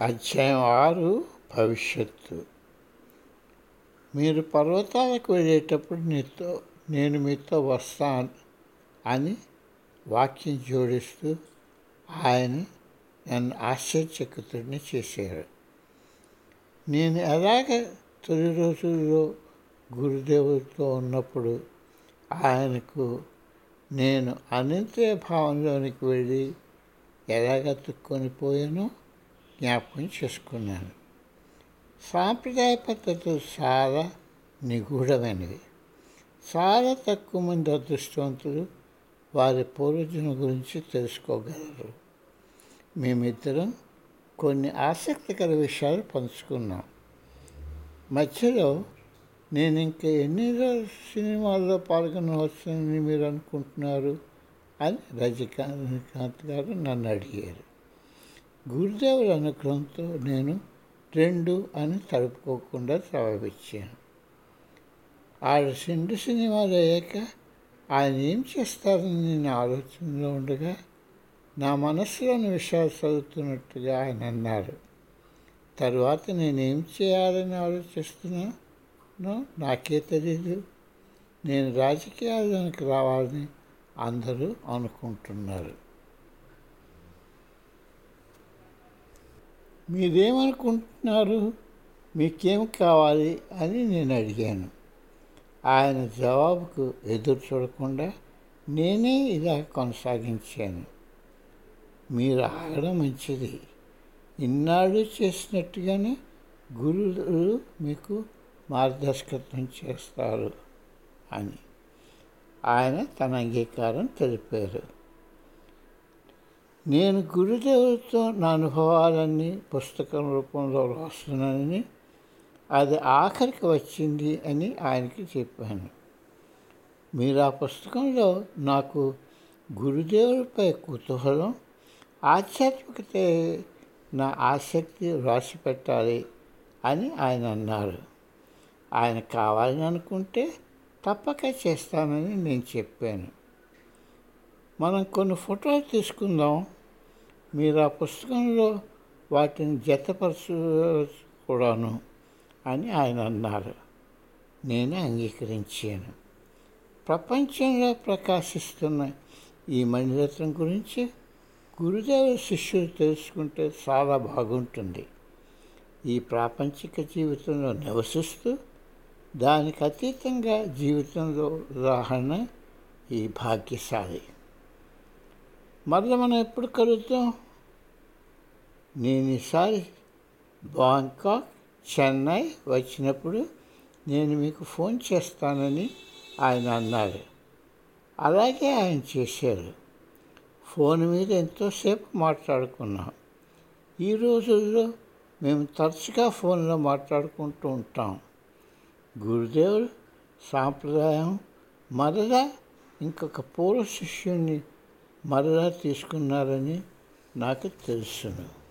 అధ్యాయం ఆరు భవిష్యత్తు. మీరు పర్వతాలకు వెళ్ళేటప్పుడు నీతో నేను మీతో వస్తాను అని వాక్యం జోడిస్తూ ఆయన నన్ను ఆశ్చర్యచకితుడిని చేశారు నేను ఎలాగ తొలి రోజుల్లో గురుదేవుడితో ఉన్నప్పుడు ఆయనకు నేను అనంతయ భావంలోనికి వెళ్ళి ఎలాగ తుక్కొని పోయానో? జ్ఞాపకం చేసుకున్నాను. సాంప్రదాయ పద్ధతులు చాలా నిగూఢమైనవి. చాలా తక్కువ మంది అదృష్టవంతులు వారి పూర్వజుల గురించి తెలుసుకోగలరు. మేమిద్దరం కొన్ని ఆసక్తికర విషయాలు పంచుకున్నాం. మధ్యలో నేను ఇంకా ఎన్ని సినిమాల్లో పాల్గొనవచ్చని మీరు అనుకుంటున్నారు అని రజనీకాంత్ గారు నన్ను అడిగారు. గురుదేవుల అనుగ్రహంతో నేను రెండు అని తడుపుకోకుండా జవాబిచ్చాను ఆడ రెండు సినిమాలు అయ్యాక ఆయన ఏం చేస్తారని నేను ఆలోచనలో ఉండగా నా మనసులోని విషయాలు చదువుతున్నట్టుగా ఆయన అన్నారు తరువాత నేనేం చేయాలని ఆలోచిస్తున్నానో నాకే తెలియదు నేను రాజకీయాల్లోనికి రావాలని అందరూ అనుకుంటున్నారు. మీరేమనుకుంటున్నారు? మీకేం కావాలి అని నేను అడిగాను. ఆయన జవాబుకు ఎదురు చూడకుండా నేనే ఇలా కొనసాగించాను. మీరు ఆగడం మంచిది. ఇన్నాళ్ళు చేసినట్టుగానే గురువులు మీకు మార్గదర్శకత్వం చేస్తారు అని. ఆయన తన అంగీకారం తెలిపారు. నేను గురుదేవులతో నా అనుభవాలన్నీ పుస్తకం రూపంలో రాస్తున్నానని అది ఆఖరికి వచ్చింది అని ఆయనకి చెప్పాను. మీరు ఆ పుస్తకంలో నాకు గురుదేవులపై కుతూహలం ఆధ్యాత్మికత నా ఆసక్తి రాసి పెట్టాలి అని ఆయన అన్నారు. ఆయన కావాలని అనుకుంటే తప్పక చేస్తానని నేను చెప్పాను. మనం కొన్ని ఫోటోలు తీసుకుందాం. మీరు ఆ పుస్తకంలో వాటిని జతపరచు కూడాను అని ఆయన అన్నారు. నేను అంగీకరించాను. ప్రపంచంలో ప్రకాశిస్తున్న ఈ మణిరత్నం గురించి గురుదేవ శిష్యులు తెలుసుకుంటే చాలా బాగుంటుంది. ఈ ప్రాపంచిక జీవితంలో నివసిస్తూ దానికి అతీతంగా జీవితంలో ఉదాహరణ ఈ భాగ్యశాలి. మరల మనం ఎప్పుడు కలుద్దాం? నేను ఈసారి బ్యాంకాక్ చెన్నై వచ్చినప్పుడు నేను మీకు ఫోన్ చేస్తానని ఆయన అన్నారు. అలాగే ఆయన చేశారు. ఫోన్ మీద ఎంతోసేపు మాట్లాడుకున్నాం. ఈ రోజుల్లో మేము తరచుగా ఫోన్లో మాట్లాడుకుంటూ ఉంటాం. గురుదేవుడు సాంప్రదాయం మరలా ఇంకొక పూర్వ శిష్యుణ్ణి మరలా తీసుకున్నారని నాకు తెలుసును.